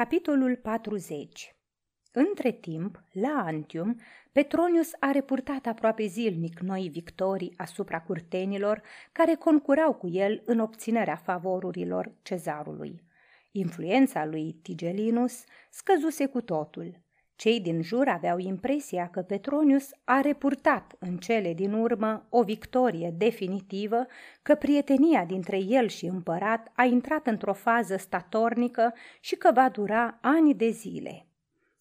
Capitolul 40 Între timp, la Antium, Petronius a repurtat aproape zilnic noi victorii asupra curtenilor care concurau cu el în obținerea favorurilor cezarului. Influența lui Tigelinus scăzuse cu totul. Cei din jur aveau impresia că Petronius a repurtat în cele din urmă o victorie definitivă, că prietenia dintre el și împărat a intrat într-o fază statornică și că va dura ani de zile.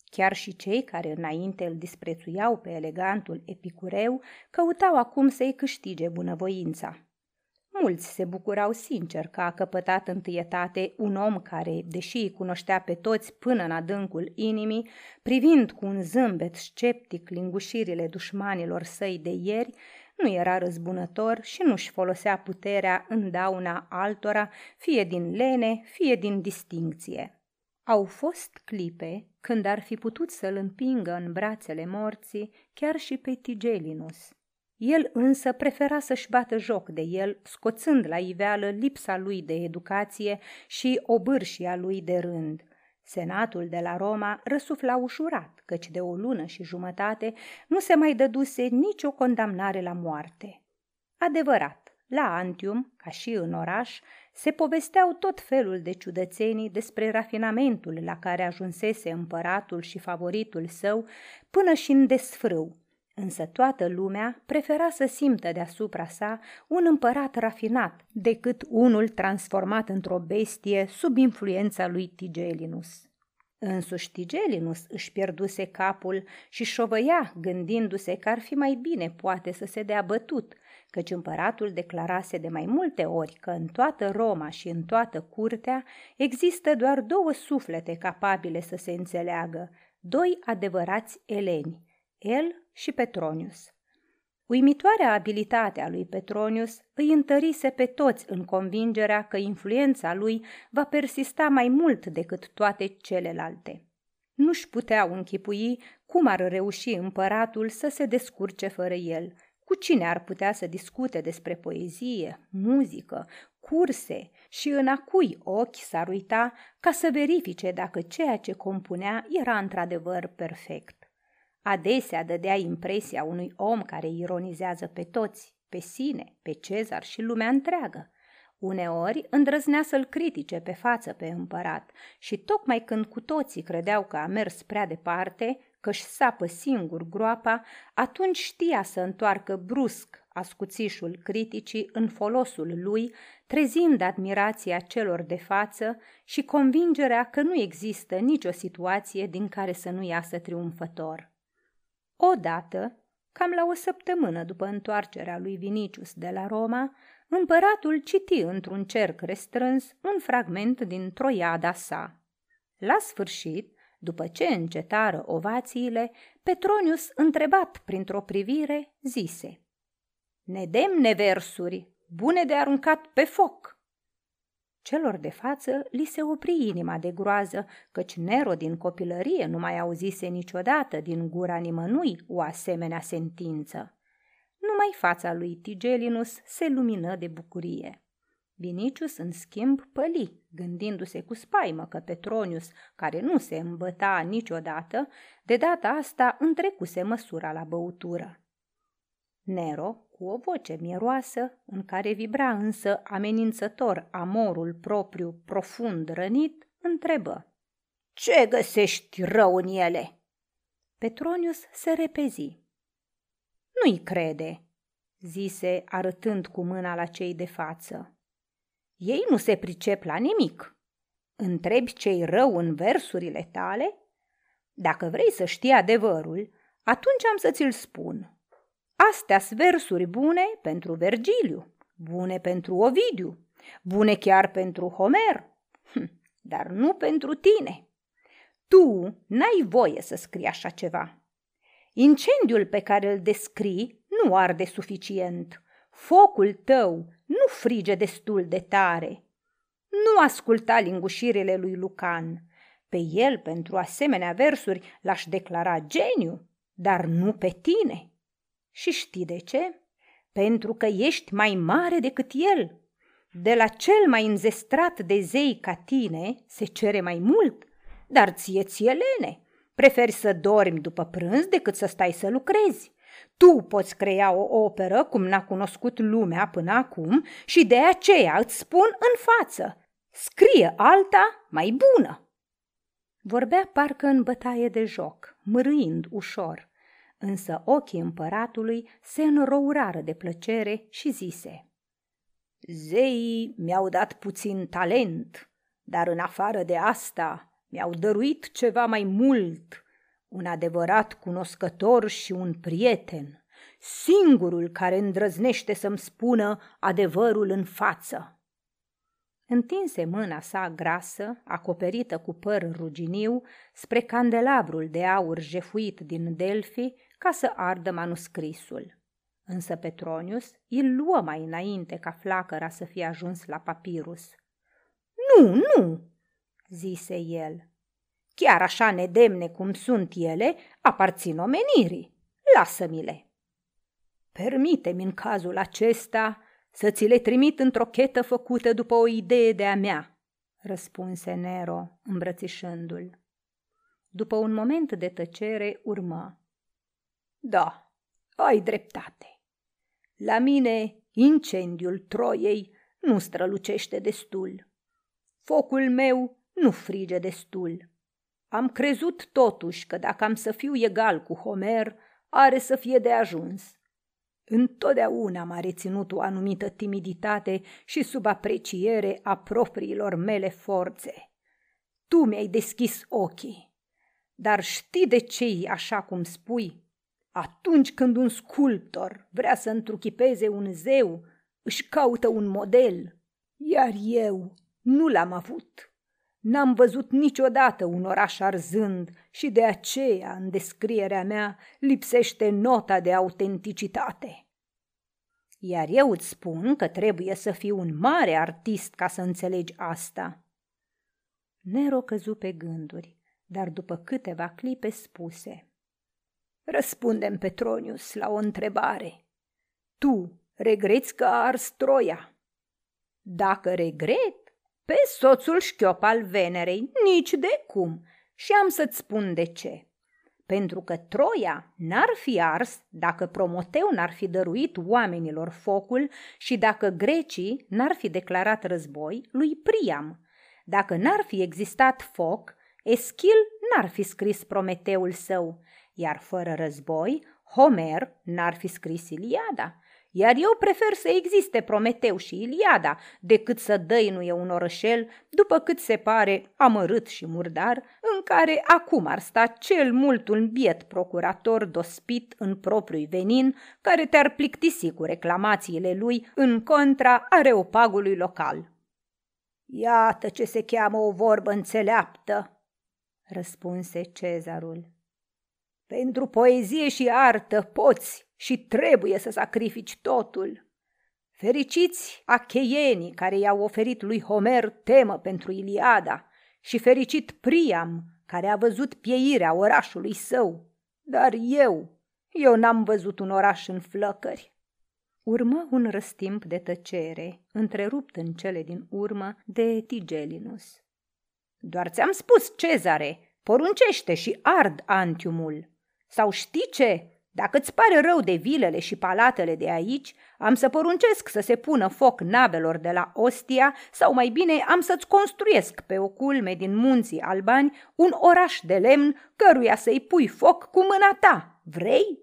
Chiar și cei care înainte îl disprețuiau pe elegantul epicureu căutau acum să-i câștige bunăvoința. Mulți se bucurau sincer că a căpătat întâietate un om care, deși îi cunoștea pe toți până în adâncul inimii, privind cu un zâmbet sceptic lingușirile dușmanilor săi de ieri, nu era răzbunător și nu-și folosea puterea în dauna altora, fie din lene, fie din distincție. Au fost clipe când ar fi putut să-l împingă în brațele morții chiar și pe Tigelinus – el însă prefera să-și bată joc de el, scoțând la iveală lipsa lui de educație și obârșia lui de rând. Senatul de la Roma răsufla ușurat, căci de o lună și jumătate nu se mai dăduse nicio condamnare la moarte. Adevărat, la Antium, ca și în oraș, se povesteau tot felul de ciudățenii despre rafinamentul la care ajunsese împăratul și favoritul său până și în desfrâu, Însă toată lumea prefera să simtă deasupra sa un împărat rafinat decât unul transformat într-o bestie sub influența lui Tigelinus. Însuși Tigelinus își pierduse capul și șovăia gândindu-se că ar fi mai bine poate să se dea bătut, căci împăratul declarase de mai multe ori că în toată Roma și în toată curtea există doar două suflete capabile să se înțeleagă, doi adevărați eleni, el și Petronius. Uimitoarea abilitate a lui Petronius îi întărise pe toți în convingerea că influența lui va persista mai mult decât toate celelalte. Nu-și puteau închipui cum ar reuși împăratul să se descurce fără el, cu cine ar putea să discute despre poezie, muzică, curse și în a cui ochi s-ar uita ca să verifice dacă ceea ce compunea era într-adevăr perfect. Adesea dădea impresia unui om care ironizează pe toți, pe sine, pe Cezar și lumea întreagă. Uneori îndrăznea să-l critique pe față pe împărat și tocmai când cu toții credeau că a mers prea departe, că își sapă singur groapa, atunci știa să întoarcă brusc ascuțișul criticii în folosul lui, trezind admirația celor de față și convingerea că nu există nicio situație din care să nu iasă triumfător. Odată, cam la o săptămână după întoarcerea lui Vinicius de la Roma, împăratul citi într-un cerc restrâns un fragment din Troiada sa. La sfârșit, după ce încetară ovațiile, Petronius, întrebat printr-o privire, zise Nedemne versuri, bune de aruncat pe foc! Celor de față li se opri inima de groază, căci Nero din copilărie nu mai auzise niciodată din gura nimănui o asemenea sentință. Numai fața lui Tigelinus se lumină de bucurie. Vinicius, în schimb, păli, gândindu-se cu spaimă că Petronius, care nu se îmbăta niciodată, de data asta întrecuse măsura la băutură. Nero, cu o voce mieroasă, în care vibra însă amenințător amorul propriu profund rănit, întrebă. Ce găsești rău în ele?" Petronius se repezi. Nu-i crede," zise arătând cu mâna la cei de față. Ei nu se pricep la nimic. Întrebi ce-i rău în versurile tale? Dacă vrei să știi adevărul, atunci am să ți-l spun. Astea sunt versuri bune pentru Vergiliu, bune pentru Ovidiu, bune chiar pentru Homer, hm, dar nu pentru tine. Tu n-ai voie să scrii așa ceva. Incendiul pe care îl descrii nu arde suficient. Focul tău nu frige destul de tare. Nu asculta lingușirile lui Lucan. Pe el, pentru asemenea versuri, l-aș declara geniu, dar nu pe tine. Și știi de ce? Pentru că ești mai mare decât el. De la cel mai înzestrat de zei ca tine se cere mai mult. dar ție ție lene. Preferi să dormi după prânz decât să stai să lucrezi. Tu poți crea o operă cum n-a cunoscut lumea până acum și de aceea îți spun în față, scrie alta mai bună. Vorbea parcă în bătaie de joc, mârâind ușor, însă ochii împăratului se înrourară de plăcere și zise Zeii mi-au dat puțin talent, dar în afară de asta mi-au dăruit ceva mai mult, un adevărat cunoscător și un prieten, singurul care îndrăznește să-mi spună adevărul în față. Întinse mâna sa grasă, acoperită cu păr ruginiu, spre candelabrul de aur jefuit din Delphi ca să ardă manuscrisul. Însă Petronius îl luă mai înainte ca flacăra să fie ajuns la papirus. Nu, nu, zise el. Chiar așa nedemne cum sunt ele, aparțin omenirii. Lasă-mi-le. Permite-mi în cazul acesta să ți le trimit într-o chetă făcută după o idee de-a mea, răspunse Nero, îmbrățișându-l. După un moment de tăcere urmă. Da, ai dreptate. La mine incendiul Troiei nu strălucește destul. Focul meu nu frige destul. Am crezut totuși că dacă am să fiu egal cu Homer, are să fie de ajuns. Întotdeauna m-a reținut o anumită timiditate și subapreciere a propriilor mele forțe. Tu mi-ai deschis ochii. Dar știi de ce e așa cum spui? Atunci când un sculptor vrea să întruchipeze un zeu, își caută un model, iar eu nu l-am avut. N-am văzut niciodată un oraș arzând și de aceea, în descrierea mea, lipsește nota de autenticitate. Iar eu îți spun că trebuie să fii un mare artist ca să înțelegi asta. Nero căzu pe gânduri, dar după câteva clipe spuse. Răspundem, Petronius, la o întrebare. Tu regreți că a ars Troia? Dacă regret, pe soțul șchiop al Venerei, nici de cum. Și am să-ți spun de ce. Pentru că Troia n-ar fi ars dacă Promoteu n-ar fi dăruit oamenilor focul și dacă grecii n-ar fi declarat război lui Priam. Dacă n-ar fi existat foc, Eschil n-ar fi scris Prometeul său, iar fără război, Homer n-ar fi scris Iliada iar eu prefer să existe Prometeu și Iliada decât să dăinuie un orășel, după cât se pare amărât și murdar, în care acum ar sta cel mult un biet procurator dospit în propriul venin, care te-ar plictisi cu reclamațiile lui în contra areopagului local. Iată ce se cheamă o vorbă înțeleaptă, răspunse cezarul. Pentru poezie și artă poți și trebuie să sacrifici totul. Fericiți acheienii care i-au oferit lui Homer temă pentru Iliada și fericit Priam care a văzut pieirea orașului său. Dar eu, eu n-am văzut un oraș în flăcări. Urmă un răstimp de tăcere, întrerupt în cele din urmă de Tigelinus. Doar ți-am spus, Cezare, poruncește și ard Antiumul. Sau știi ce? Dacă îți pare rău de vilele și palatele de aici, am să poruncesc să se pună foc navelor de la Ostia sau mai bine am să-ți construiesc pe o culme din munții albani un oraș de lemn căruia să-i pui foc cu mâna ta. Vrei?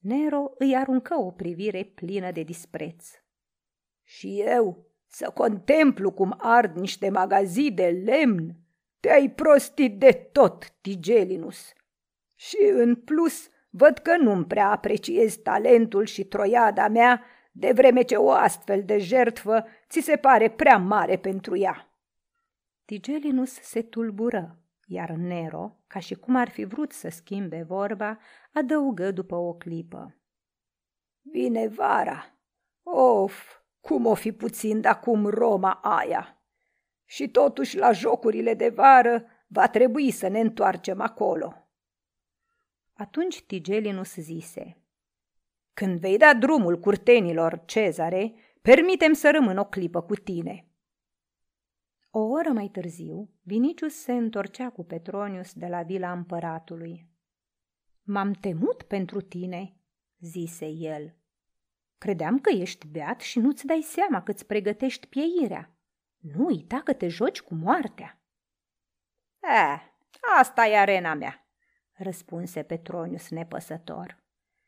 Nero îi aruncă o privire plină de dispreț. Și eu să contemplu cum ard niște magazii de lemn? Te-ai prostit de tot, Tigelinus. Și în plus Văd că nu-mi prea apreciezi talentul și troiada mea, de vreme ce o astfel de jertfă ți se pare prea mare pentru ea. Tigelinus se tulbură, iar Nero, ca și cum ar fi vrut să schimbe vorba, adăugă după o clipă. Vine vara. Of, cum o fi puțin de acum Roma aia! Și totuși la jocurile de vară va trebui să ne întoarcem acolo. Atunci Tigelinus zise, Când vei da drumul curtenilor, Cezare, permitem să rămân o clipă cu tine. O oră mai târziu, Vinicius se întorcea cu Petronius de la vila împăratului. M-am temut pentru tine, zise el. Credeam că ești beat și nu-ți dai seama că îți pregătești pieirea. Nu uita că te joci cu moartea. Eh, asta e arena mea, răspunse Petronius nepăsător.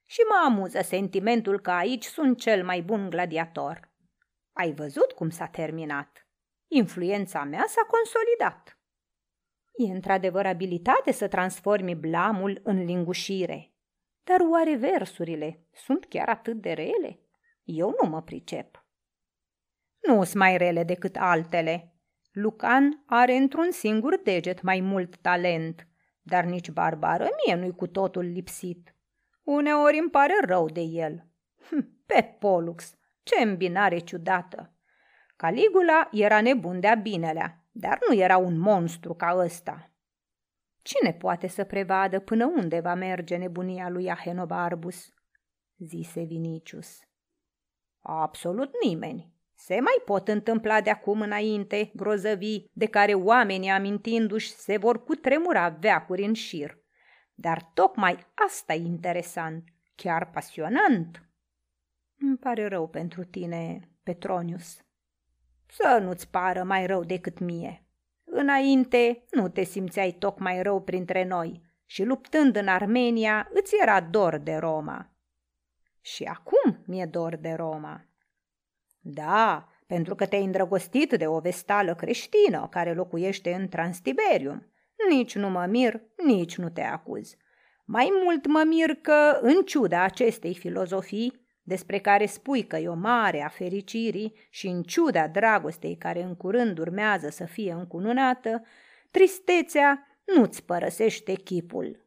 Și mă amuză sentimentul că aici sunt cel mai bun gladiator. Ai văzut cum s-a terminat? Influența mea s-a consolidat. E într-adevăr abilitate să transformi blamul în lingușire. Dar oare versurile sunt chiar atât de rele? Eu nu mă pricep. Nu sunt mai rele decât altele. Lucan are într-un singur deget mai mult talent, dar nici barbară mie nu-i cu totul lipsit. Uneori îmi pare rău de el. Hm, pe Polux, ce îmbinare ciudată! Caligula era nebun de-a binelea, dar nu era un monstru ca ăsta. Cine poate să prevadă până unde va merge nebunia lui Ahenobarbus? zise Vinicius. Absolut nimeni. Se mai pot întâmpla de acum înainte grozăvii de care oamenii amintindu-și se vor cutremura veacuri în șir. Dar tocmai asta e interesant, chiar pasionant. Îmi pare rău pentru tine, Petronius. Să nu-ți pară mai rău decât mie. Înainte nu te simțeai tocmai rău printre noi și luptând în Armenia îți era dor de Roma. Și acum mi-e dor de Roma. Da, pentru că te-ai îndrăgostit de o vestală creștină care locuiește în Transtiberium. Nici nu mă mir, nici nu te acuz. Mai mult mă mir că, în ciuda acestei filozofii, despre care spui că e o mare a fericirii și în ciuda dragostei care în curând urmează să fie încununată, tristețea nu-ți părăsește chipul.